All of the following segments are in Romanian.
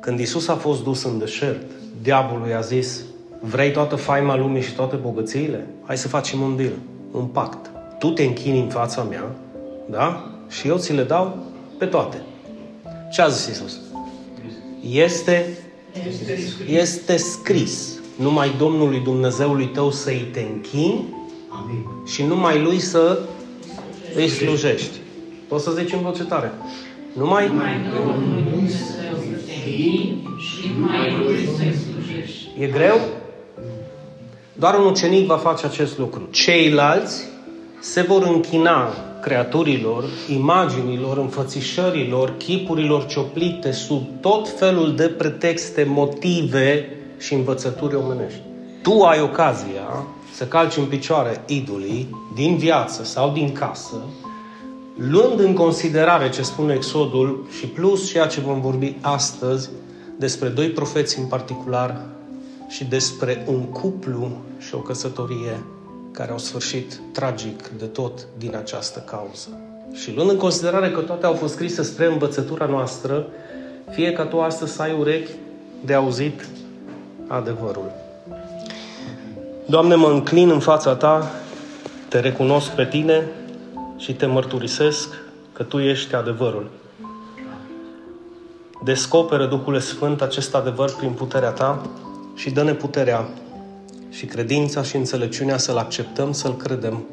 Când Isus a fost dus în deșert, diavolul i-a zis, vrei toată faima lumii și toate bogățiile? Hai să facem un deal, un pact. Tu te închini în fața mea, da? Și eu ți le dau pe toate. Ce a zis Isus? Este, este scris. Numai Domnului Dumnezeului tău să-i te închini și numai Lui să îi slujești. Poți să zici în voce tare. Numai, numai Domnului Dumnezeu să te și numai Lui să-i slujești. E greu? Doar un ucenic va face acest lucru. Ceilalți se vor închina creaturilor, imaginilor, înfățișărilor, chipurilor cioplite sub tot felul de pretexte, motive și învățături omenești. Tu ai ocazia să calci în picioare idolii din viață sau din casă, luând în considerare ce spune Exodul și plus ceea ce vom vorbi astăzi despre doi profeți în particular și despre un cuplu și o căsătorie care au sfârșit tragic de tot din această cauză. Și luând în considerare că toate au fost scrise spre învățătura noastră, fie ca tu astăzi să ai urechi de auzit adevărul. Doamne, mă înclin în fața Ta, te recunosc pe Tine și te mărturisesc că Tu ești adevărul. Descoperă, Duhul Sfânt, acest adevăr prin puterea Ta și dă-ne puterea și credința și înțelepciunea să-L acceptăm, să-L credem,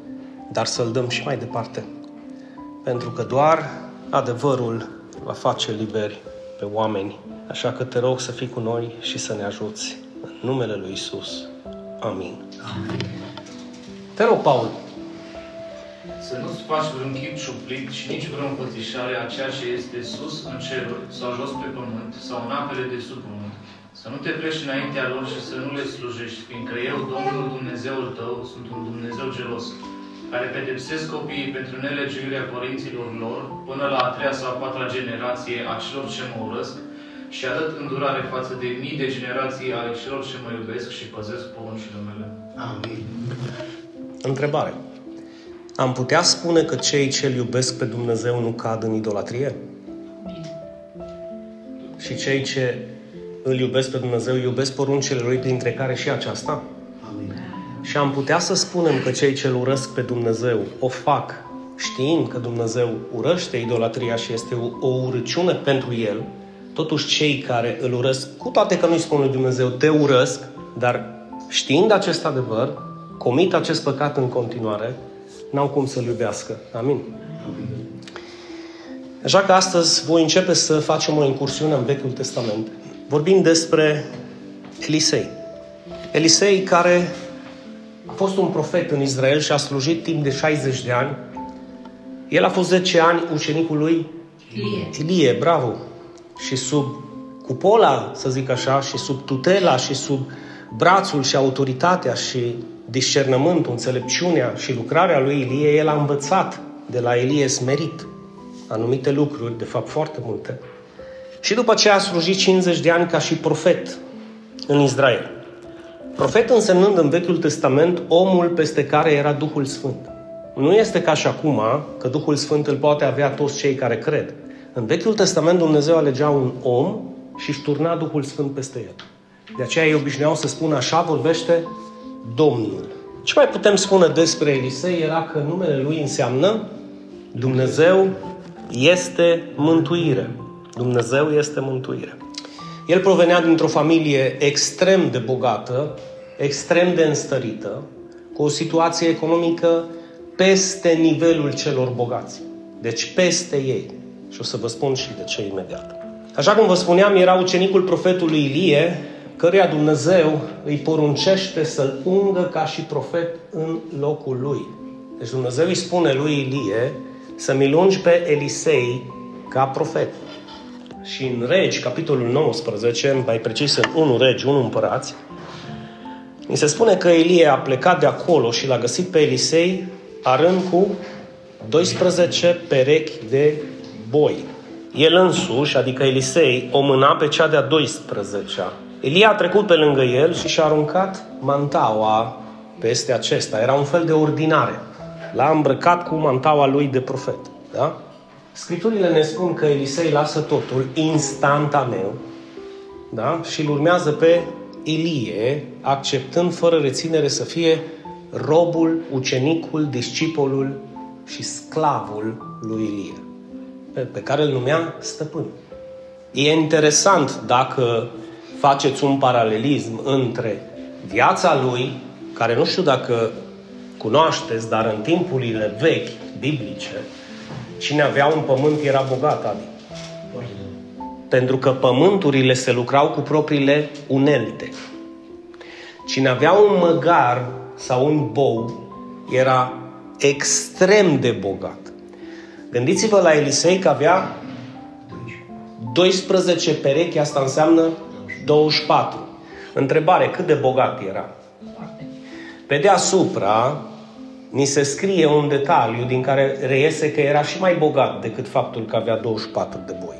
dar să-L dăm și mai departe. Pentru că doar adevărul va face liberi pe oameni. Așa că te rog să fii cu noi și să ne ajuți. În numele Lui Isus. Amin. Amin. Te rog, Paul. Să nu-ți faci vreun chip șuplit și nici vreo împățișare a ceea ce este sus în ceruri sau jos pe pământ sau în apele de sub pământ. Să nu te pleci înaintea lor și să nu le slujești, fiindcă eu, Domnul Dumnezeul tău, sunt un Dumnezeu gelos, care pedepsesc copiii pentru nelegiuirea părinților lor până la a treia sau a patra generație a celor ce mă urăsc și arăt îndurare față de mii de generații ale celor ce mă iubesc și păzesc poruncile mele. Amin. Întrebare. Am putea spune că cei ce îl iubesc pe Dumnezeu nu cad în idolatrie? Și cei ce îl iubesc pe Dumnezeu iubesc poruncile Lui, printre care și aceasta? Amin. Și am putea să spunem că cei ce îl urăsc pe Dumnezeu o fac știind că Dumnezeu urăște idolatria și este o, o urăciune pentru El, totuși cei care îl urăsc, cu toate că nu-i spun lui Dumnezeu, te urăsc, dar știind acest adevăr, comit acest păcat în continuare, n-au cum să-L iubească. Amin. Amin. Așa că astăzi voi începe să facem o incursiune în Vechiul Testament. Vorbim despre Elisei. Elisei care a fost un profet în Israel și a slujit timp de 60 de ani. El a fost 10 ani ucenicul lui Ilie. Ilie, bravo. Și sub cupola, să zic așa, și sub tutela și sub brațul și autoritatea și discernământul, înțelepciunea și lucrarea lui Ilie, el a învățat de la Elie smerit anumite lucruri, de fapt foarte multe. Și după ce a slujit 50 de ani ca și profet în Israel. Profet însemnând în Vechiul Testament omul peste care era Duhul Sfânt. Nu este ca și acum că Duhul Sfânt îl poate avea toți cei care cred. În Vechiul Testament Dumnezeu alegea un om și își turna Duhul Sfânt peste el. De aceea ei obișnuiau să spună așa vorbește Domnul. Ce mai putem spune despre Elisei era că numele lui înseamnă Dumnezeu este mântuire. Dumnezeu este mântuire. El provenea dintr-o familie extrem de bogată, extrem de înstărită, cu o situație economică peste nivelul celor bogați. Deci peste ei. Și o să vă spun și de ce imediat. Așa cum vă spuneam, era ucenicul profetului Ilie, căruia Dumnezeu îi poruncește să-l ungă ca și profet în locul lui. Deci Dumnezeu îi spune lui Ilie să milungi pe Elisei ca profet. Și în Regi, capitolul 19, mai precis în 1 Regi, 1 Împărați, mi se spune că Elie a plecat de acolo și l-a găsit pe Elisei arând cu 12 perechi de boi. El însuși, adică Elisei, o mâna pe cea de-a 12-a. Elia a trecut pe lângă el și și-a aruncat mantaua peste acesta. Era un fel de ordinare. L-a îmbrăcat cu mantaua lui de profet. Da? Scripturile ne spun că Elisei lasă totul instantaneu da? și îl urmează pe Ilie, acceptând fără reținere să fie robul, ucenicul, discipolul și sclavul lui Ilie, pe care îl numea stăpân. E interesant dacă faceți un paralelism între viața lui, care nu știu dacă cunoașteți, dar în timpurile vechi, biblice, cine avea un pământ era bogat, Adi. Pentru că pământurile se lucrau cu propriile unelte. Cine avea un măgar sau un bou era extrem de bogat. Gândiți-vă la Elisei că avea 12 perechi, asta înseamnă 24. Întrebare, cât de bogat era? Pe deasupra, ni se scrie un detaliu din care reiese că era și mai bogat decât faptul că avea 24 de boi.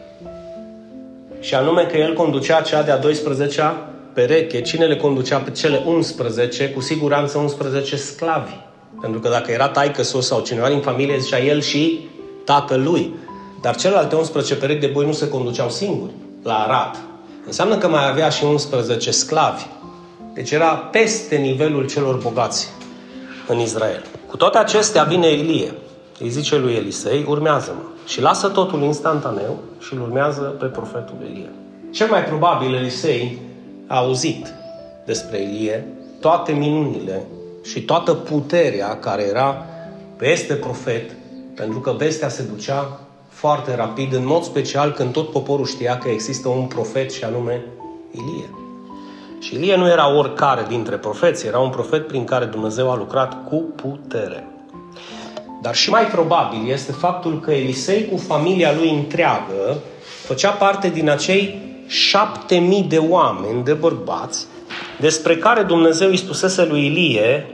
Și anume că el conducea cea de-a 12-a pereche. Cine le conducea pe cele 11? Cu siguranță 11 sclavi. Pentru că dacă era taică sau cineva din familie, zicea el și tatălui. Dar celelalte 11 perechi de boi nu se conduceau singuri la Arat. Înseamnă că mai avea și 11 sclavi. Deci era peste nivelul celor bogați în Israel. Cu toate acestea vine Ilie. Îi zice lui Elisei, urmează-mă. Și lasă totul instantaneu și îl urmează pe profetul Ilie. Cel mai probabil Elisei a auzit despre Ilie toate minunile și toată puterea care era peste profet, pentru că vestea se ducea foarte rapid, în mod special când tot poporul știa că există un profet și anume Ilie. Și Ilie nu era oricare dintre profeți, era un profet prin care Dumnezeu a lucrat cu putere. Dar și mai probabil este faptul că Elisei cu familia lui întreagă făcea parte din acei șapte mii de oameni, de bărbați, despre care Dumnezeu îi spusese lui Ilie,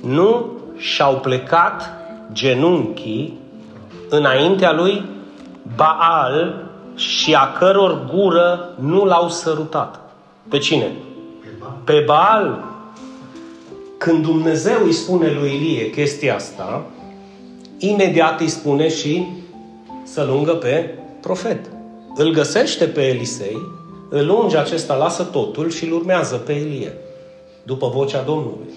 nu și-au plecat genunchii înaintea lui Baal și a căror gură nu l-au sărutat. Pe cine? Pe Baal. Când Dumnezeu îi spune lui Ilie chestia asta, imediat îi spune și să lungă pe profet. Îl găsește pe Elisei, îl unge acesta, lasă totul și îl urmează pe Elie, după vocea Domnului.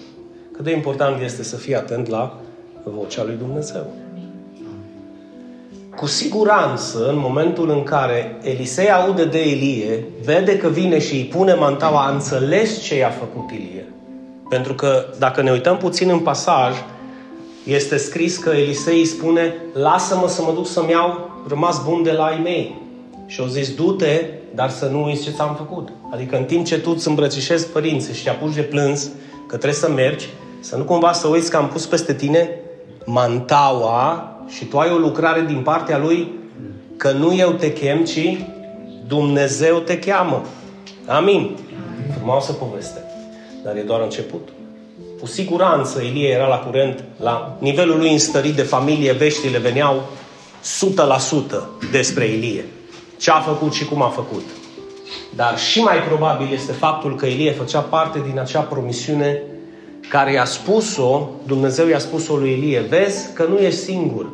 Cât de important este să fii atent la vocea lui Dumnezeu. Cu siguranță, în momentul în care Elisei aude de Elie, vede că vine și îi pune mantaua, a înțeles ce i-a făcut Ilie. Pentru că, dacă ne uităm puțin în pasaj, este scris că Elisei îi spune lasă-mă să mă duc să-mi iau rămas bun de la ei mei. Și au zis, du-te, dar să nu uiți ce ți-am făcut. Adică în timp ce tu îți îmbrățișezi părinții și te apuci de plâns că trebuie să mergi, să nu cumva să uiți că am pus peste tine mantaua și tu ai o lucrare din partea lui că nu eu te chem, ci Dumnezeu te cheamă. Amin. Frumoasă poveste. Dar e doar început. Cu siguranță Ilie era la curent, la nivelul lui înstărit de familie, veștile veneau 100% despre Ilie. Ce a făcut și cum a făcut. Dar și mai probabil este faptul că Ilie făcea parte din acea promisiune care i-a spus-o, Dumnezeu i-a spus-o lui Ilie, vezi că nu ești singur.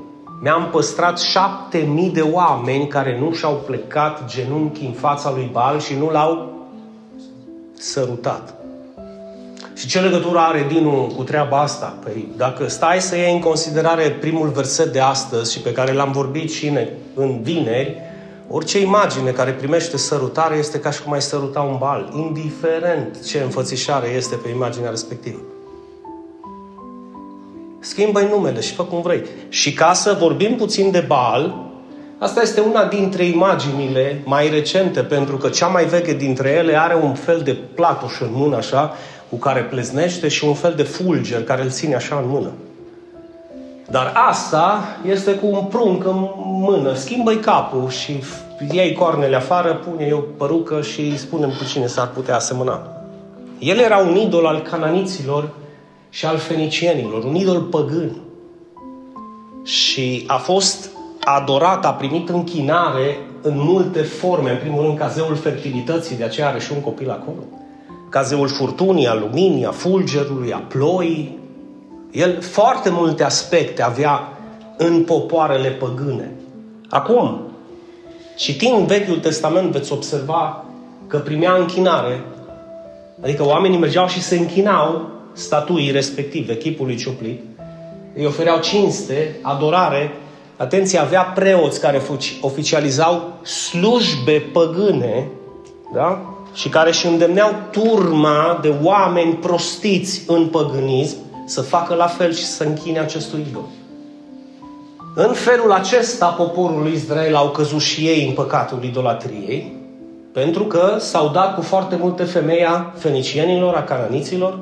Mi-am păstrat șapte mii de oameni care nu și-au plecat genunchi în fața lui Bal și nu l-au sărutat. Și ce legătură are Dinu cu treaba asta? Păi dacă stai să iei în considerare primul verset de astăzi și pe care l-am vorbit și în, în vineri, orice imagine care primește sărutare este ca și cum ai săruta un bal, indiferent ce înfățișare este pe imaginea respectivă. Schimbă-i numele și fă cum vrei. Și ca să vorbim puțin de bal, asta este una dintre imaginile mai recente, pentru că cea mai veche dintre ele are un fel de platuș în mână, așa, cu care pleznește și un fel de fulger care îl ține așa în mână. Dar asta este cu un prunc în mână. Schimbă-i capul și iei coarnele afară, pune o părucă și spune cu cine s-ar putea asemăna. El era un idol al cananiților și al fenicienilor, un idol păgân. Și a fost adorat, a primit închinare în multe forme. În primul rând, ca zeul fertilității, de aceea are și un copil acolo ca zeul furtunii, a luminii, a fulgerului, a ploii. El foarte multe aspecte avea în popoarele păgâne. Acum, citind Vechiul Testament, veți observa că primea închinare, adică oamenii mergeau și se închinau statuii respective, chipului cioplit, îi ofereau cinste, adorare, atenție, avea preoți care oficializau slujbe păgâne, da? și care își îndemneau turma de oameni prostiți în păgânism să facă la fel și să închine acestui idol. În felul acesta, poporul lui Israel au căzut și ei în păcatul idolatriei, pentru că s-au dat cu foarte multe femei a fenicienilor, a cananiților,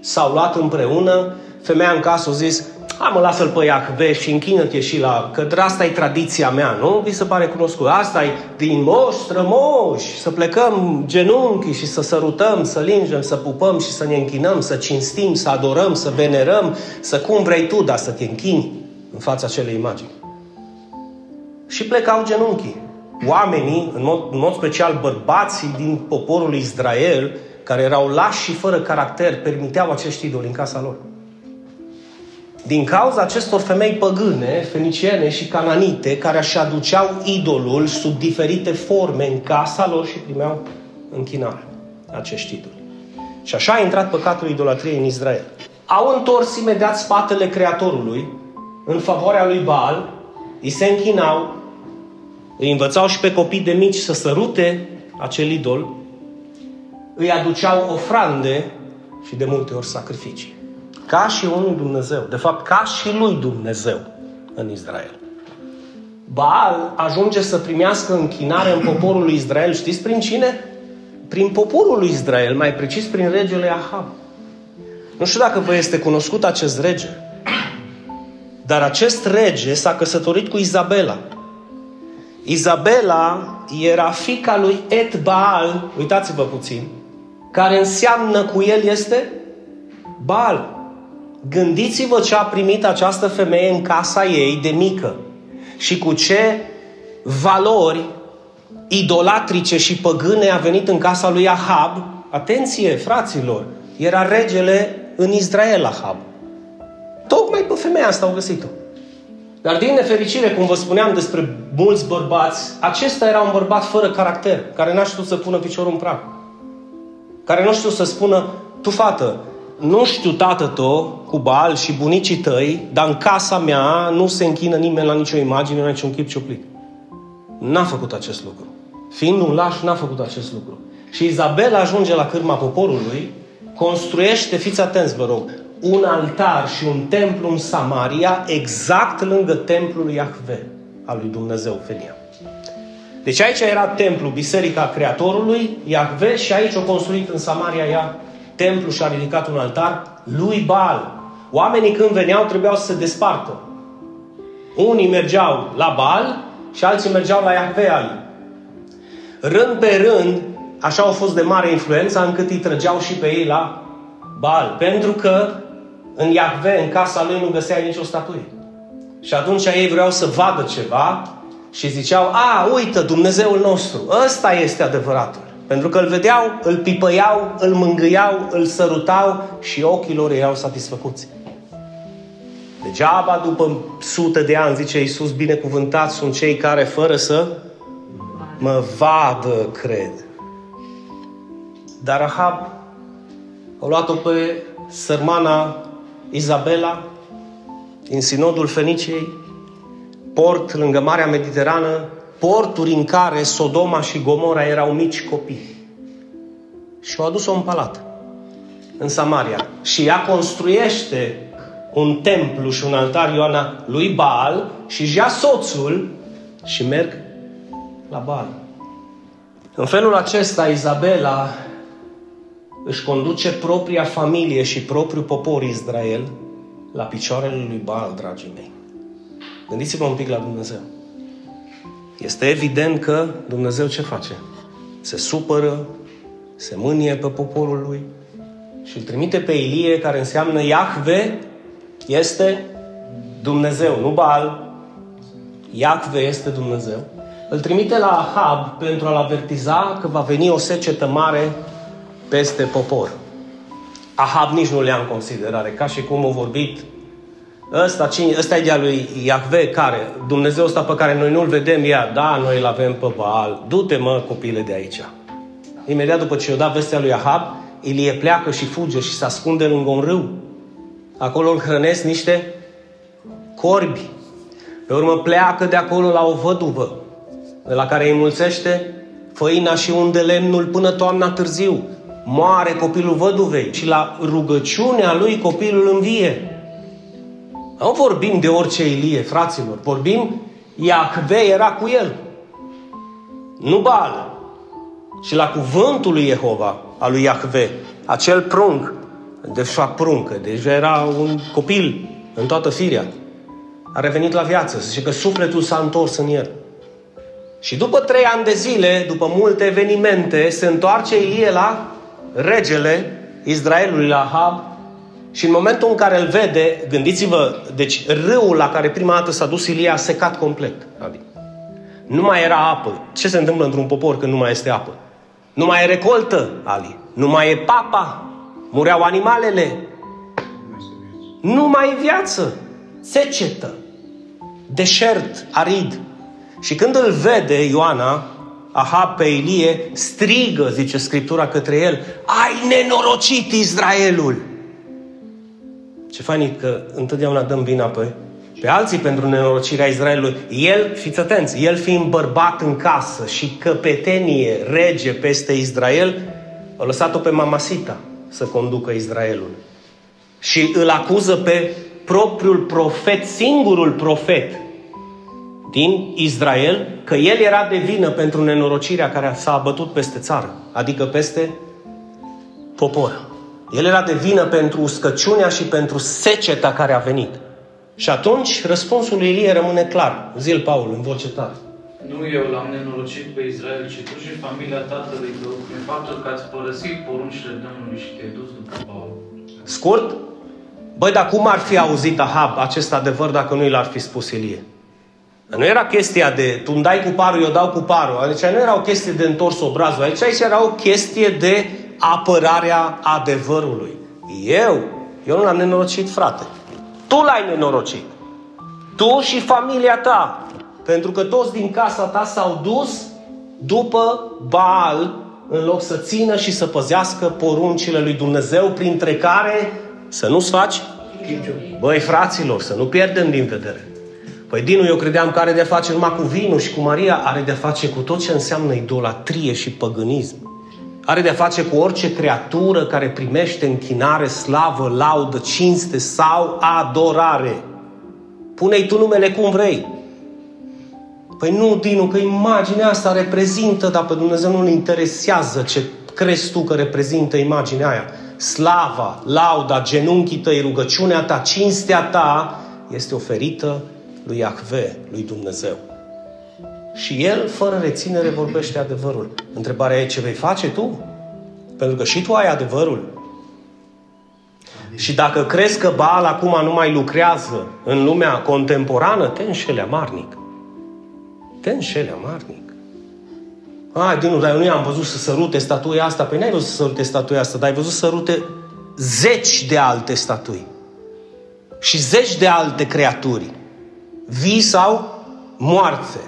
s-au luat împreună, femeia în casă a zis, hai mă, lasă-l pe Iahve și închină-te și la... Că asta e tradiția mea, nu? Vi se pare cunoscut. Asta e din moș strămoși, să plecăm genunchi și să sărutăm, să lingem, să pupăm și să ne închinăm, să cinstim, să adorăm, să venerăm, să cum vrei tu, dar să te închini în fața acelei imagini. Și plecau genunchii. Oamenii, în mod, în mod special bărbații din poporul Israel, care erau lași și fără caracter, permiteau acești idoli în casa lor. Din cauza acestor femei păgâne, feniciene și cananite, care își aduceau idolul sub diferite forme în casa lor și primeau închinare acești idoli. Și așa a intrat păcatul idolatriei în Israel. Au întors imediat spatele Creatorului în favoarea lui Baal, îi se închinau, îi învățau și pe copii de mici să sărute acel idol, îi aduceau ofrande și de multe ori sacrificii. Ca și unul Dumnezeu. De fapt, ca și lui Dumnezeu în Israel. Baal ajunge să primească închinare în poporul lui Israel. Știți prin cine? Prin poporul lui Israel, mai precis prin regele Ahab. Nu știu dacă vă este cunoscut acest rege. Dar acest rege s-a căsătorit cu Izabela. Izabela era fica lui Et Baal, uitați-vă puțin, care înseamnă cu el este Baal. Gândiți-vă ce a primit această femeie în casa ei de mică și cu ce valori idolatrice și păgâne a venit în casa lui Ahab. Atenție, fraților, era regele în Israel Ahab. Tocmai pe femeia asta au găsit-o. Dar din nefericire, cum vă spuneam despre mulți bărbați, acesta era un bărbat fără caracter, care n-a știut să pună piciorul în prag. Care nu știu să spună, tu fată, nu știu tată tău cu bal și bunicii tăi, dar în casa mea nu se închină nimeni la nicio imagine, la niciun chip cioplit. N-a făcut acest lucru. Fiind un laș, n-a făcut acest lucru. Și Izabela ajunge la cârma poporului, construiește, fiți atenți vă rog, un altar și un templu în Samaria, exact lângă templul lui Iahve, al lui Dumnezeu, Fenia. Deci aici era templu, biserica Creatorului, Iahve, și aici o construit în Samaria ea templu și a ridicat un altar lui Baal. Oamenii când veneau trebuiau să se despartă. Unii mergeau la Baal și alții mergeau la Iahve Ali. Rând pe rând, așa au fost de mare influență încât îi trăgeau și pe ei la Baal. Pentru că în Iahve, în casa lui, nu găsea nicio statuie. Și atunci ei vreau să vadă ceva și ziceau, a, uită, Dumnezeul nostru, ăsta este adevăratul. Pentru că îl vedeau, îl pipăiau, îl mângâiau, îl sărutau și ochii lor erau satisfăcuți. Degeaba după sute de ani, zice Iisus, binecuvântați sunt cei care fără să mă vadă, cred. Dar Ahab a luat-o pe sărmana Izabela din sinodul Feniciei, port lângă Marea Mediterană, porturi în care Sodoma și Gomora erau mici copii. Și au adus-o în palat, în Samaria. Și ea construiește un templu și un altar Ioana lui Baal și își ia soțul și merg la Baal. În felul acesta, Izabela își conduce propria familie și propriul popor Israel la picioarele lui Baal, dragii mei. Gândiți-vă un pic la Dumnezeu. Este evident că Dumnezeu ce face? Se supără, se mânie pe poporul lui și îl trimite pe Ilie, care înseamnă Iahve, este Dumnezeu, nu Baal. Iahve este Dumnezeu. Îl trimite la Ahab pentru a-l avertiza că va veni o secetă mare peste popor. Ahab nici nu le-a în considerare, ca și cum au vorbit Ăsta, cine, ăsta e de lui Iahve, care? Dumnezeu ăsta pe care noi nu-l vedem, ea, da, noi îl avem pe Baal. Du-te, mă, copile, de aici. Imediat după ce i-a dat vestea lui Ahab, Ilie pleacă și fuge și se ascunde lângă un râu. Acolo îl hrănesc niște corbi. Pe urmă pleacă de acolo la o văduvă, de la care îi mulțește făina și unde lemnul până toamna târziu. Moare copilul văduvei și la rugăciunea lui copilul învie. Nu vorbim de orice Ilie, fraților. Vorbim, Iahve era cu el. Nu Baal. Și la cuvântul lui Jehova, al lui Iahve, acel prunc, de fapt pruncă, deja era un copil în toată firea, a revenit la viață. Zice că sufletul s-a întors în el. Și după trei ani de zile, după multe evenimente, se întoarce Ilie la regele Israelului, la Ahab, și în momentul în care îl vede, gândiți-vă, deci râul la care prima dată s-a dus Ilie a secat complet. Adică, nu mai era apă. Ce se întâmplă într-un popor când nu mai este apă? Nu mai e recoltă, Ali. Nu mai e papa. Mureau animalele. Nu mai e viață. Secetă. Deșert, arid. Și când îl vede Ioana, Ahab pe Ilie, strigă, zice Scriptura, către el, ai nenorocit Israelul! Ce fain că întotdeauna dăm vina pe, pe alții pentru nenorocirea Israelului. El, fiți atenți, el fiind bărbat în casă și căpetenie, rege peste Israel, a lăsat-o pe Mamasita să conducă Israelul. Și îl acuză pe propriul profet, singurul profet din Israel, că el era de vină pentru nenorocirea care s-a abătut peste țară, adică peste popor. El era de vină pentru uscăciunea și pentru seceta care a venit. Și atunci răspunsul lui Ilie rămâne clar. Zil Paul, în voce tare. Nu eu l-am nenorocit pe Israel, ci tu și familia tatălui tău, prin faptul că ați părăsit poruncile Domnului și te-ai dus după Paul. Scurt? Băi, dar cum ar fi auzit Ahab acest adevăr dacă nu l-ar fi spus Ilie? Nu era chestia de tu îmi dai cu parul, eu dau cu parul. Deci nu era o chestie de întors obrazul. Aici, aici era o chestie de apărarea adevărului. Eu, eu nu l-am nenorocit, frate. Tu l-ai nenorocit. Tu și familia ta. Pentru că toți din casa ta s-au dus după Baal în loc să țină și să păzească poruncile lui Dumnezeu, printre care să nu-ți faci Băi, fraților, să nu pierdem din vedere. Păi Dinu, eu credeam că are de face numai cu vinul și cu Maria, are de face cu tot ce înseamnă idolatrie și păgânism. Are de face cu orice creatură care primește închinare, slavă, laudă, cinste sau adorare. Pune-i tu numele cum vrei. Păi nu, Dinu, că imaginea asta reprezintă, dar pe Dumnezeu nu-L interesează ce crezi tu că reprezintă imaginea aia. Slava, lauda, genunchii tăi, rugăciunea ta, cinstea ta este oferită lui Iahve, lui Dumnezeu. Și el, fără reținere, vorbește adevărul. Întrebarea e ce vei face tu? Pentru că și tu ai adevărul. Și dacă crezi că Baal acum nu mai lucrează în lumea contemporană, te înșele amarnic. Te înșele amarnic. Ai, Dinu, dar eu nu am văzut să sărute statuia asta. Păi n-ai văzut să sărute statuia asta, dar ai văzut să sărute zeci de alte statui. Și zeci de alte creaturi. Vii sau moarte.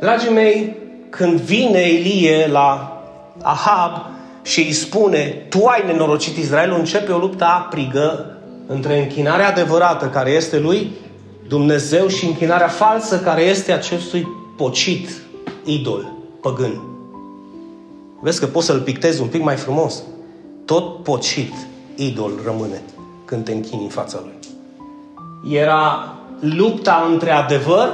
Dragii mei, când vine Elie la Ahab și îi spune, tu ai nenorocit Israelul, începe o luptă aprigă între închinarea adevărată care este lui Dumnezeu și închinarea falsă care este acestui pocit idol păgân. Vezi că poți să-l pictezi un pic mai frumos. Tot pocit idol rămâne când te închini în fața lui. Era lupta între adevăr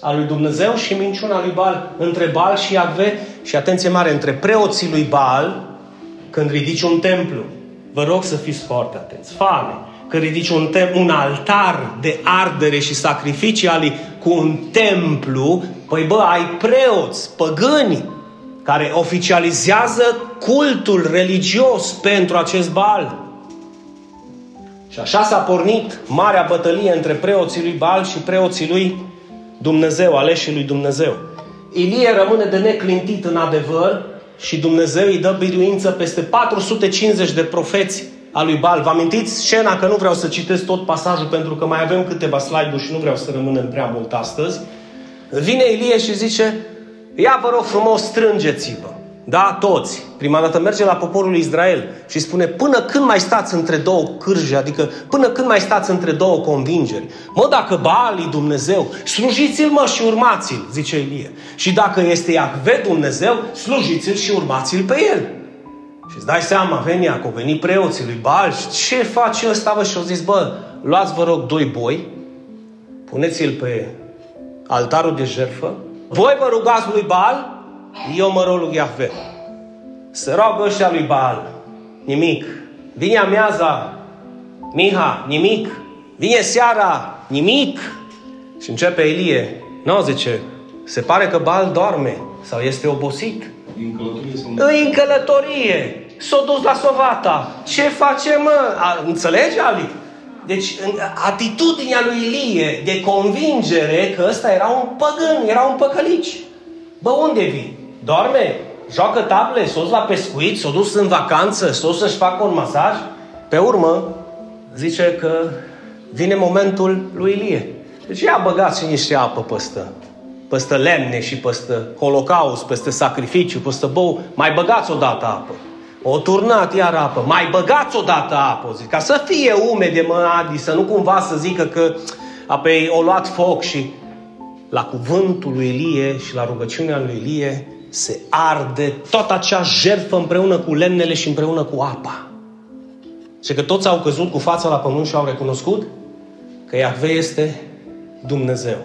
al lui Dumnezeu și minciuna lui Baal, între Baal și Iahve și atenție mare, între preoții lui Baal, când ridici un templu. Vă rog să fiți foarte atenți. Fane, când ridici un, tem- un altar de ardere și sacrificii ali cu un templu, păi bă, ai preoți, păgâni, care oficializează cultul religios pentru acest Baal. Și așa s-a pornit marea bătălie între preoții lui Baal și preoții lui Dumnezeu, aleșii lui Dumnezeu. Ilie rămâne de neclintit în adevăr și Dumnezeu îi dă biruință peste 450 de profeți a lui Bal. Vă amintiți scena că nu vreau să citesc tot pasajul pentru că mai avem câteva slide-uri și nu vreau să rămânem prea mult astăzi. Vine Ilie și zice, Ia vă rog frumos, strângeți-vă. Da, toți. Prima dată merge la poporul Israel și spune până când mai stați între două cârje, adică până când mai stați între două convingeri. Mă, dacă Baal e Dumnezeu, slujiți-l mă și urmați-l, zice Ilie. Și dacă este Iahve Dumnezeu, slujiți-l și urmați-l pe el. Și îți dai seama, veni acolo, veni preoții lui Baal și ce face ăsta, bă? Și au zis, bă, luați vă rog doi boi, puneți-l pe altarul de jertfă, voi vă rugați lui Baal, eu mă rog lui Iahve. Se roagă ăștia lui Baal. Nimic. Vine amiaza. Miha, nimic. Vine seara, nimic. Și începe Elie. Nu, zice, se pare că Baal doarme sau este obosit. Din călătorie sau În călătorie. S-a dus la Sovata. Ce face, mă? A, înțelegi, Ali? Deci, în atitudinea lui Ilie de convingere că ăsta era un păgân, era un păcălici. Bă, unde vii? Doarme? Joacă table? S-a dus la pescuit? S-a dus în vacanță? S-a dus să-și facă un masaj? Pe urmă, zice că vine momentul lui Ilie. Deci ia băgați și niște apă păstă. Păstă lemne și păstă holocaust, păstă sacrificiu, păstă bou. Mai băgați o dată apă. O turnat iar apă. Mai băgați o dată apă, zic, ca să fie umede, mă, Adi, să nu cumva să zică că apoi o luat foc și la cuvântul lui Ilie și la rugăciunea lui Ilie se arde toată acea jertfă împreună cu lemnele și împreună cu apa. Și că toți au căzut cu fața la pământ și au recunoscut că Iahve este Dumnezeu.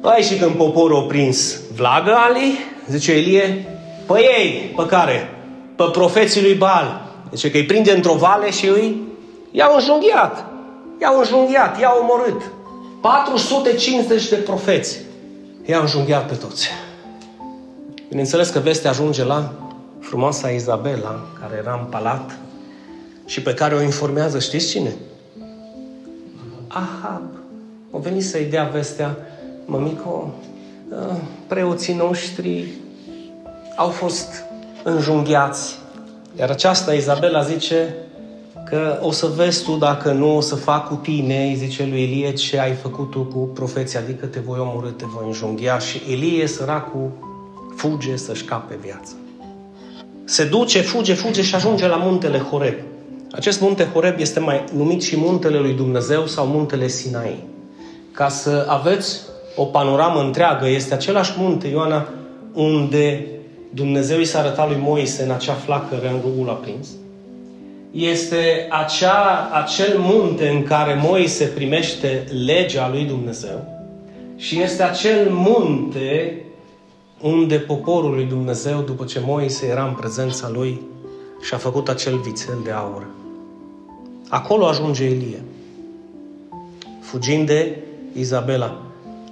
Păi și când poporul a prins vlagă Ali, zice Elie, pe ei, pe care? Pe profeții lui Baal. Zice că îi prinde într-o vale și îi i-au înjunghiat. I-au înjunghiat, i-au omorât. 450 de profeți. I-au înjunghiat pe toți. Bineînțeles că vestea ajunge la frumoasa Izabela, care era în palat și pe care o informează, știți cine? Ahab. O venit să-i dea vestea, mămico, ă, preoții noștri au fost înjunghiați. Iar aceasta, Izabela, zice că o să vezi tu dacă nu o să fac cu tine, îi zice lui Elie, ce ai făcut tu cu profeții, adică te voi omorâ, te voi înjunghia. Și Elie, săracul, fuge să-și cape viața. Se duce, fuge, fuge și ajunge la muntele Horeb. Acest munte Horeb este mai numit și muntele lui Dumnezeu sau muntele Sinai. Ca să aveți o panoramă întreagă, este același munte, Ioana, unde Dumnezeu i s-a arătat lui Moise în acea flacără în rugul aprins. Este acea, acel munte în care Moise primește legea lui Dumnezeu și este acel munte unde poporul lui Dumnezeu, după ce Moise era în prezența lui și a făcut acel vițel de aur. Acolo ajunge Elie, fugind de Izabela.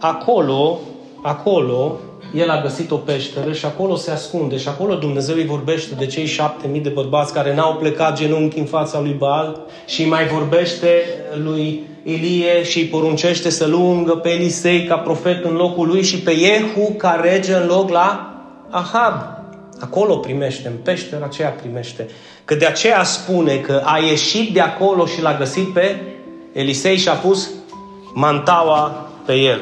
Acolo, acolo, el a găsit o peșteră și acolo se ascunde și acolo Dumnezeu îi vorbește de cei șapte mii de bărbați care n-au plecat genunchi în fața lui Baal și îi mai vorbește lui Ilie și îi poruncește să lungă pe Elisei ca profet în locul lui și pe Iehu ca rege în loc la Ahab. Acolo primește, în peștera aceea primește. Că de aceea spune că a ieșit de acolo și l-a găsit pe Elisei și a pus mantaua pe el.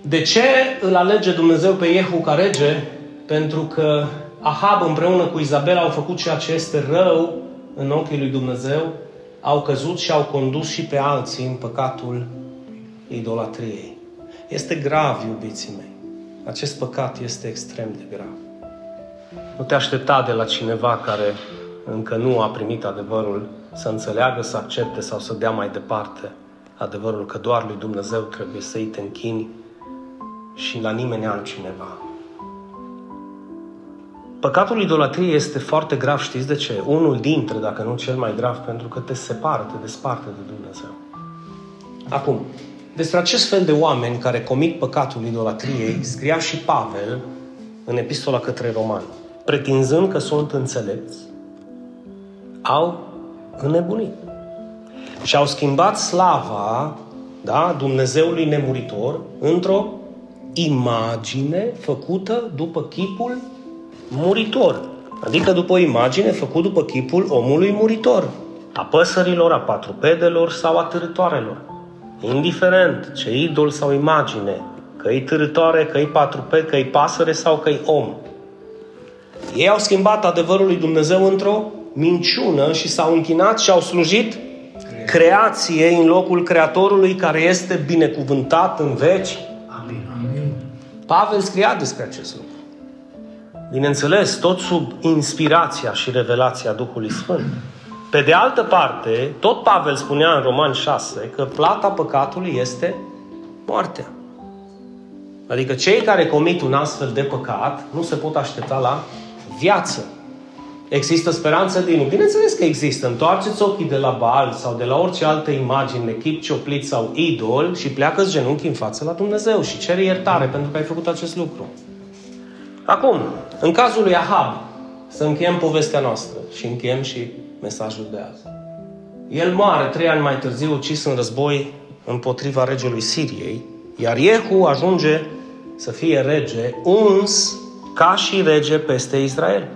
De ce îl alege Dumnezeu pe Iehu ca rege? Pentru că Ahab împreună cu Izabela au făcut ceea ce este rău în ochii lui Dumnezeu, au căzut și au condus și pe alții în păcatul idolatriei. Este grav, iubiții mei. Acest păcat este extrem de grav. Nu te aștepta de la cineva care încă nu a primit adevărul să înțeleagă, să accepte sau să dea mai departe adevărul că doar lui Dumnezeu trebuie să-i te închini și la nimeni altcineva. Păcatul idolatriei este foarte grav, știți de ce? Unul dintre, dacă nu cel mai grav, pentru că te separă, te desparte de Dumnezeu. Acum, despre acest fel de oameni care comit păcatul idolatriei, scria și Pavel în epistola către romani. Pretinzând că sunt înțelepți, au înnebunit. Și au schimbat slava da, Dumnezeului nemuritor într-o imagine făcută după chipul muritor. Adică după o imagine făcută după chipul omului muritor. A păsărilor, a patrupedelor sau a târătoarelor. Indiferent ce idol sau imagine că e târătoare, că e patruped, că e pasăre sau că e om. Ei au schimbat adevărul lui Dumnezeu într-o minciună și s-au închinat și au slujit creației în locul Creatorului care este binecuvântat în veci. Amin. Pavel scria despre acest lucru. Bineînțeles, tot sub inspirația și revelația Duhului Sfânt. Pe de altă parte, tot Pavel spunea în Roman 6 că plata păcatului este moartea. Adică cei care comit un astfel de păcat nu se pot aștepta la viață. Există speranță din nou. Bineînțeles că există. Întoarceți ochii de la Baal sau de la orice altă imagine, echip cioplit sau idol și pleacă genunchi în față la Dumnezeu și cere iertare pentru că ai făcut acest lucru. Acum, în cazul lui Ahab, să încheiem povestea noastră și încheiem și mesajul de azi. El moare trei ani mai târziu, ucis în război împotriva regelui Siriei, iar Iehu ajunge să fie rege, uns ca și rege peste Israel.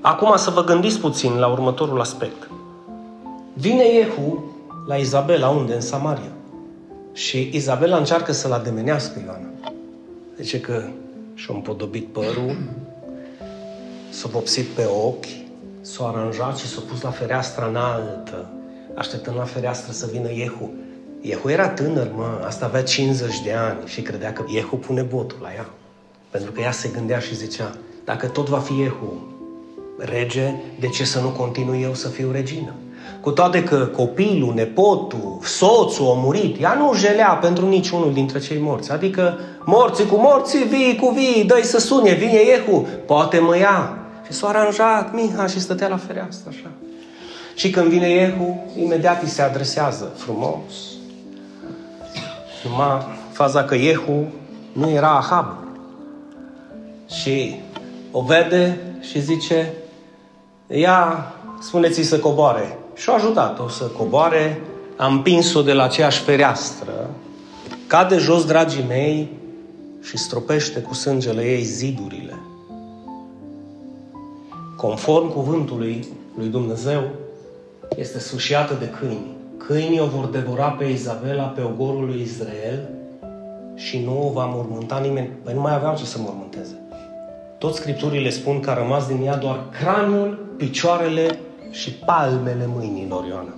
Acum să vă gândiți puțin la următorul aspect. Vine Iehu la Izabela, unde? În Samaria. Și Izabela încearcă să-l ademenească Ioana. Zice că și-a împodobit părul, s-a vopsit pe ochi, s-a aranjat și s-a pus la fereastra înaltă, așteptând la fereastră să vină Iehu. Iehu era tânăr, mă, asta avea 50 de ani și credea că Iehu pune botul la ea. Pentru că ea se gândea și zicea, dacă tot va fi Iehu rege, de ce să nu continui eu să fiu regină? Cu toate că copilul, nepotul, soțul a murit, ea nu jelea pentru niciunul dintre cei morți. Adică morții cu morții, vii cu vii, dă să sune, vine Iehu, poate mă ia. Și s-a aranjat Miha și stătea la fereastră așa. Și când vine Iehu, imediat îi se adresează frumos. Numai faza că Iehu nu era Ahab. Și o vede și zice, ia, spuneți-i să coboare. Și-a ajutat-o să coboare, a împins-o de la aceeași fereastră, cade jos, dragii mei, și stropește cu sângele ei zidurile. Conform cuvântului lui Dumnezeu, este sfârșiată de câini. Câinii o vor devora pe Izabela, pe ogorul lui Israel și nu o va mormânta nimeni. Păi nu mai aveau ce să mormânteze. Toți scripturile spun că a rămas din ea doar craniul, picioarele și palmele mâinilor Ioana.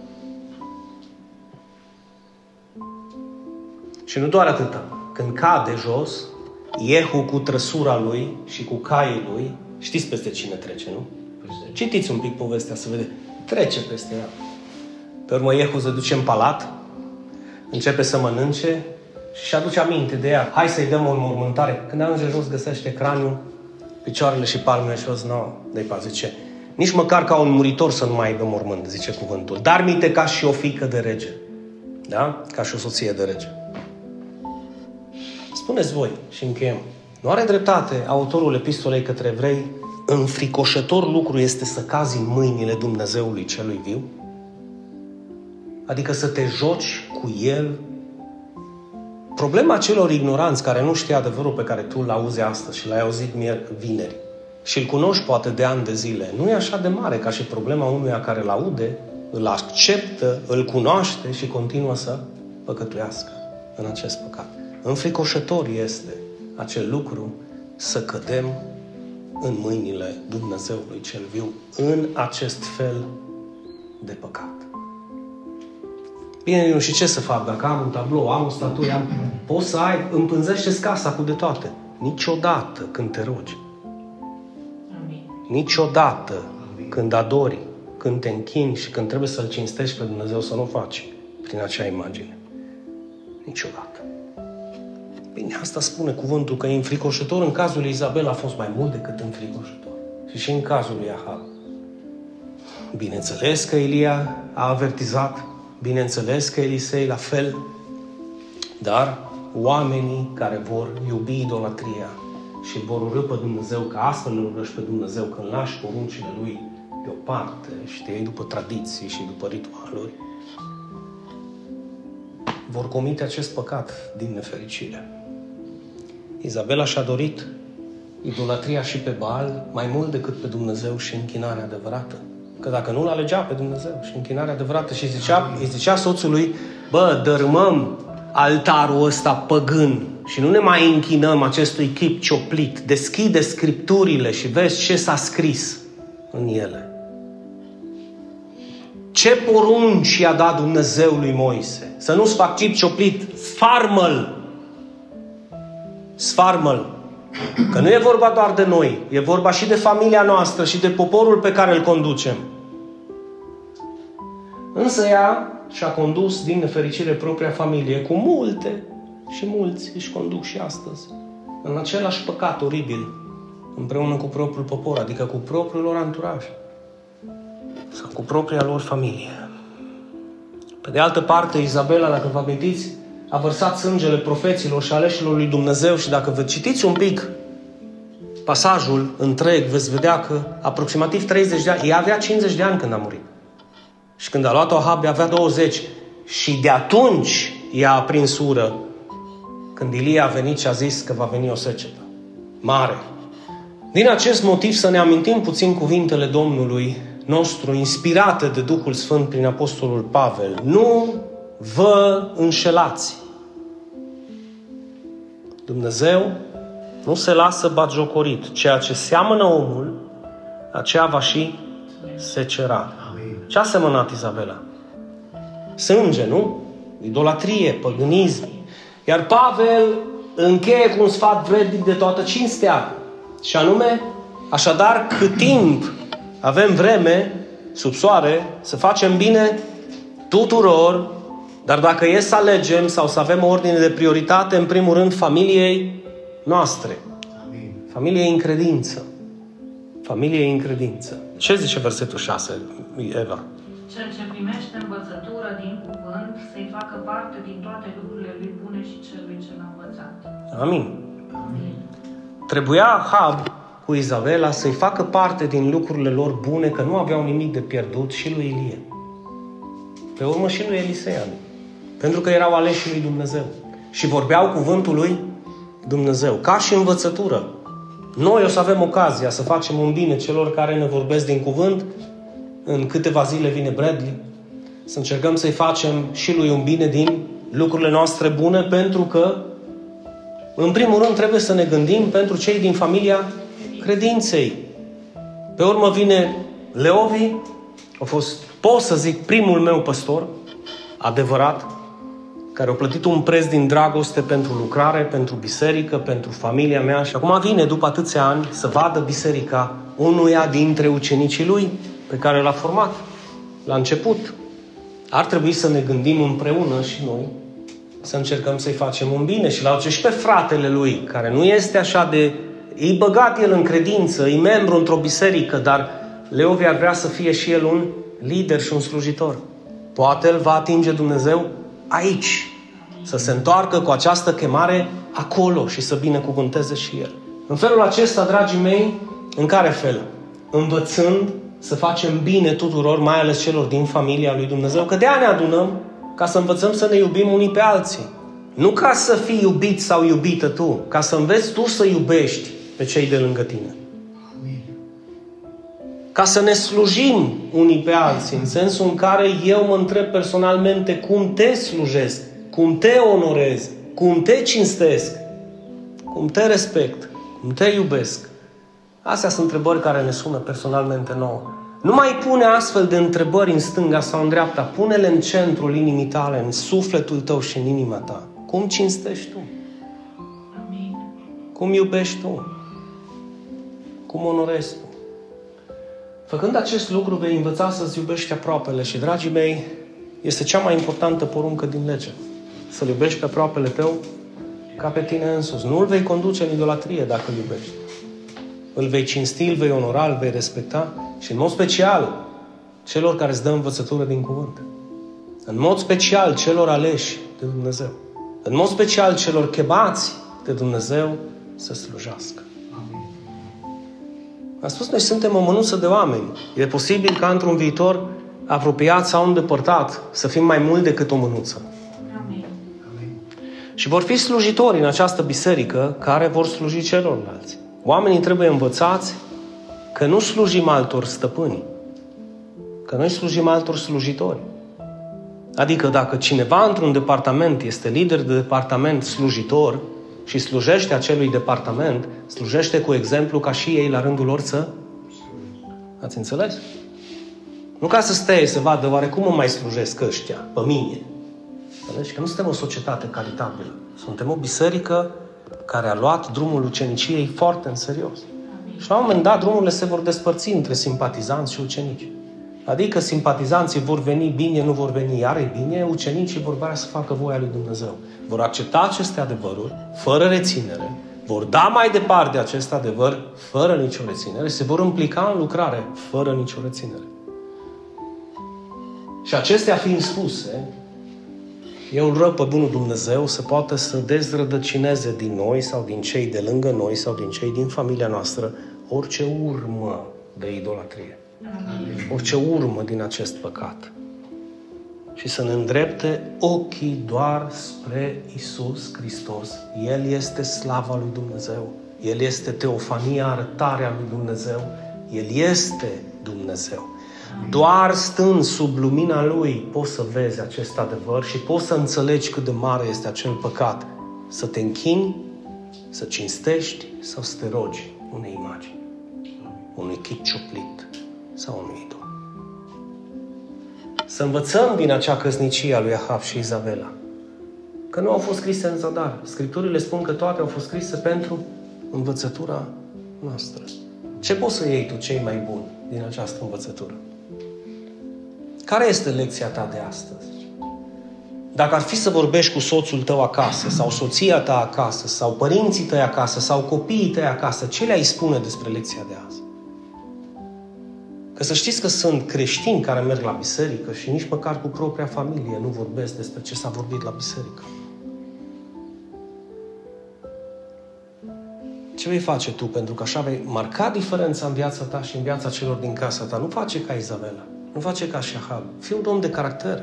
Și nu doar atâta. Când cade jos, Iehu cu trăsura lui și cu caii lui, știți peste cine trece, nu? Citiți un pic povestea să vedeți. Trece peste ea. Pe urmă Iehu se duce în palat, începe să mănânce și aduce aminte de ea. Hai să-i dăm o înmormântare. Când ajunge jos, găsește craniul, picioarele și palmele și o zi, nu, de zice, nici măcar ca un muritor să nu mai aibă mormânt, zice cuvântul. Dar minte ca și o fică de rege. Da? Ca și o soție de rege. Spuneți voi și încheiem. Nu are dreptate autorul epistolei către evrei înfricoșător lucru este să cazi în mâinile Dumnezeului celui viu? Adică să te joci cu El? Problema celor ignoranți care nu știe adevărul pe care tu îl auzi astăzi și l-ai auzit vineri și îl cunoști poate de ani de zile, nu e așa de mare ca și problema unuia care îl aude, îl acceptă, îl cunoaște și continuă să păcătuiască în acest păcat. Înfricoșător este acel lucru să cădem în mâinile Dumnezeului cel viu în acest fel de păcat. Bine, eu și ce să fac? Dacă am un tablou, am o statuie, am... poți să ai, împânzește casa cu de toate. Niciodată când te rogi. Amin. Niciodată Amin. când adori, când te închini și când trebuie să-L cinstești pe Dumnezeu să nu faci prin acea imagine. Niciodată. Bine, asta spune cuvântul că e înfricoșător. În cazul lui Izabel a fost mai mult decât înfricoșător. Și și în cazul lui Ahab. Bineînțeles că Elia a avertizat, bineînțeles că Elisei la fel, dar oamenii care vor iubi idolatria și vor urâ pe Dumnezeu, că astfel îl urăști pe Dumnezeu, când lași poruncile Lui deoparte și te iei după tradiții și după ritualuri, vor comite acest păcat din nefericire. Izabela și-a dorit idolatria și pe Baal mai mult decât pe Dumnezeu și închinarea adevărată. Că dacă nu-L alegea pe Dumnezeu și închinarea adevărată și zicea, îi zicea soțului, bă, dărâmăm altarul ăsta păgân și nu ne mai închinăm acestui chip cioplit. Deschide scripturile și vezi ce s-a scris în ele. Ce porunci i-a dat Dumnezeu lui Moise? Să nu-ți fac chip cioplit, sfarmă-l! Sfarmă-l! Că nu e vorba doar de noi, e vorba și de familia noastră și de poporul pe care îl conducem. Însă ea și-a condus din nefericire propria familie cu multe și mulți își conduc și astăzi în același păcat oribil împreună cu propriul popor, adică cu propriul lor anturaj sau cu propria lor familie. Pe de altă parte, Izabela, dacă vă amintiți, a vărsat sângele profeților și aleșilor lui Dumnezeu și dacă vă citiți un pic pasajul întreg, veți vedea că aproximativ 30 de ani, ea avea 50 de ani când a murit. Și când a luat-o Ahab, avea 20. Și de atunci ea a prins ură când Ilie a venit și a zis că va veni o secetă mare. Din acest motiv să ne amintim puțin cuvintele Domnului nostru, inspirate de Duhul Sfânt prin Apostolul Pavel. Nu vă înșelați. Dumnezeu nu se lasă batjocorit. Ceea ce seamănă omul, aceea va și secera. Ce a semănat Izabela? Sânge, nu? Idolatrie, păgânism. Iar Pavel încheie cu un sfat vrednic de toată cinstea. Și anume, așadar, cât timp avem vreme sub soare să facem bine tuturor, dar dacă e să alegem sau să avem o ordine de prioritate, în primul rând, familiei noastre. Familiei în credință. Familiei în credință. Ce zice versetul 6, Eva? Cel ce primește învățătură din cuvânt să-i facă parte din toate lucrurile lui bune și celui ce l-a învățat. Amin. Amin. Trebuia Hab cu Izabela să-i facă parte din lucrurile lor bune, că nu aveau nimic de pierdut și lui Ilie. Pe urmă și lui Elisea. Pentru că erau aleși lui Dumnezeu. Și vorbeau cuvântul lui Dumnezeu. Ca și învățătură. Noi o să avem ocazia să facem un bine celor care ne vorbesc din cuvânt. În câteva zile vine Bradley. Să încercăm să-i facem și lui un bine din lucrurile noastre bune, pentru că, în primul rând, trebuie să ne gândim pentru cei din familia credinței. Pe urmă vine Leovi, a fost, pot să zic, primul meu păstor, adevărat, care a plătit un preț din dragoste pentru lucrare, pentru biserică, pentru familia mea și acum vine după atâția ani să vadă biserica unuia dintre ucenicii lui pe care l-a format la început. Ar trebui să ne gândim împreună și noi să încercăm să-i facem un bine și la și pe fratele lui, care nu este așa de... E băgat el în credință, e membru într-o biserică, dar Leovi ar vrea să fie și el un lider și un slujitor. Poate îl va atinge Dumnezeu aici, să se întoarcă cu această chemare acolo și să binecuvânteze și El. În felul acesta, dragii mei, în care fel? Învățând să facem bine tuturor, mai ales celor din familia lui Dumnezeu, că de aia ne adunăm ca să învățăm să ne iubim unii pe alții. Nu ca să fii iubit sau iubită tu, ca să înveți tu să iubești pe cei de lângă tine. Ca să ne slujim unii pe alții, în sensul în care eu mă întreb personalmente cum te slujesc cum te onorez, cum te cinstesc, cum te respect, cum te iubesc. Astea sunt întrebări care ne sună personalmente nouă. Nu mai pune astfel de întrebări în stânga sau în dreapta. Pune-le în centrul inimii tale, în sufletul tău și în inima ta. Cum cinstești tu? Amin. Cum iubești tu? Cum onorezi tu? Făcând acest lucru, vei învăța să-ți iubești aproapele și, dragii mei, este cea mai importantă poruncă din lege să-L iubești pe aproapele tău ca pe tine însuți. Nu îl vei conduce în idolatrie dacă îl iubești. Îl vei cinsti, îl vei onora, îl vei respecta și în mod special celor care îți dă învățătură din cuvânt. În mod special celor aleși de Dumnezeu. În mod special celor chemați de Dumnezeu să slujească. Am spus, noi suntem o mânuță de oameni. E posibil ca într-un viitor apropiat sau îndepărtat să fim mai mult decât o mânuță. Și vor fi slujitori în această biserică care vor sluji celorlalți. Oamenii trebuie învățați că nu slujim altor stăpâni, că noi slujim altor slujitori. Adică dacă cineva într-un departament este lider de departament slujitor și slujește acelui departament, slujește cu exemplu ca și ei la rândul lor să... Ați înțeles? Nu ca să stea să vadă oare cum mă mai slujesc ăștia, pe mine. Înțelegi? Că nu suntem o societate caritabilă. Suntem o biserică care a luat drumul uceniciei foarte în serios. Și la un moment dat drumurile se vor despărți între simpatizanți și ucenici. Adică simpatizanții vor veni bine, nu vor veni iar e bine, ucenicii vor vrea să facă voia lui Dumnezeu. Vor accepta aceste adevăruri, fără reținere, vor da mai departe acest adevăr, fără nicio reținere, se vor implica în lucrare, fără nicio reținere. Și acestea fiind spuse, eu îl rog pe Bunul Dumnezeu să poată să dezrădăcineze din noi sau din cei de lângă noi sau din cei din familia noastră orice urmă de idolatrie. Amin. Orice urmă din acest păcat. Și să ne îndrepte ochii doar spre Isus Hristos. El este slava lui Dumnezeu. El este teofania, arătarea lui Dumnezeu. El este Dumnezeu. Doar stând sub lumina Lui poți să vezi acest adevăr și poți să înțelegi cât de mare este acel păcat. Să te închini, să cinstești sau să te rogi unei imagini, unui chip ciuplit sau unui idol. Să învățăm din acea căsnicie a lui Ahab și Izabela. Că nu au fost scrise în zadar. Scripturile spun că toate au fost scrise pentru învățătura noastră. Ce poți să iei tu cei mai buni din această învățătură? Care este lecția ta de astăzi? Dacă ar fi să vorbești cu soțul tău acasă, sau soția ta acasă, sau părinții tăi acasă, sau copiii tăi acasă, ce le-ai spune despre lecția de azi? Că să știți că sunt creștini care merg la biserică și nici măcar cu propria familie nu vorbesc despre ce s-a vorbit la biserică. Ce vei face tu? Pentru că așa vei marca diferența în viața ta și în viața celor din casa ta. Nu face ca Izabela. Nu face ca și Ahab. Fii un om de caracter.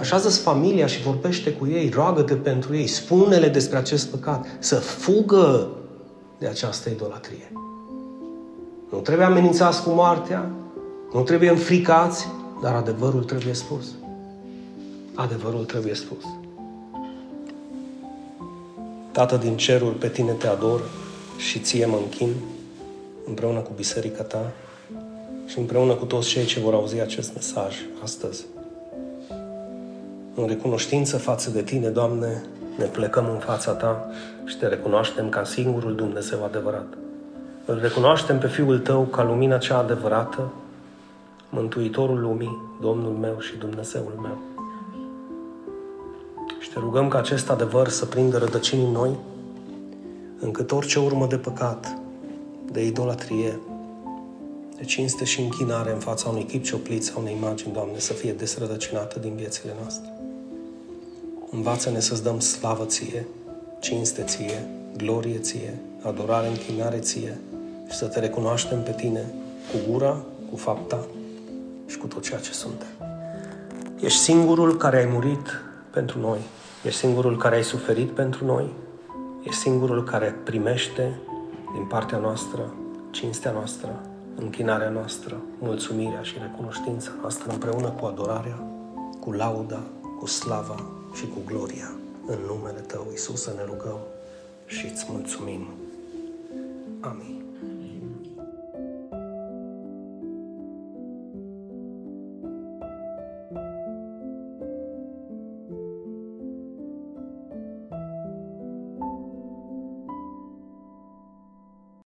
Așează-ți familia și vorbește cu ei, roagă-te pentru ei, spune-le despre acest păcat, să fugă de această idolatrie. Nu trebuie amenințați cu moartea, nu trebuie înfricați, dar adevărul trebuie spus. Adevărul trebuie spus. Tată din cerul, pe tine te ador și ție mă închin împreună cu biserica ta și împreună cu toți cei ce vor auzi acest mesaj astăzi. În recunoștință față de Tine, Doamne, ne plecăm în fața Ta și Te recunoaștem ca singurul Dumnezeu adevărat. Îl recunoaștem pe Fiul Tău ca lumina cea adevărată, Mântuitorul lumii, Domnul meu și Dumnezeul meu. Și te rugăm ca acest adevăr să prindă rădăcini în noi, încât orice urmă de păcat, de idolatrie, de cinste și închinare în fața unui chip cioplit sau unei imagini, Doamne, să fie desrădăcinată din viețile noastre. Învață-ne să-ți dăm slavă Ție, cinste Ție, glorie Ție, adorare, închinare Ție și să Te recunoaștem pe Tine cu gura, cu fapta și cu tot ceea ce suntem. Ești singurul care ai murit pentru noi. Ești singurul care ai suferit pentru noi. Ești singurul care primește din partea noastră cinstea noastră închinarea noastră, mulțumirea și recunoștința noastră împreună cu adorarea, cu lauda, cu slava și cu gloria. În numele Tău, Iisus, să ne rugăm și îți mulțumim. Amin.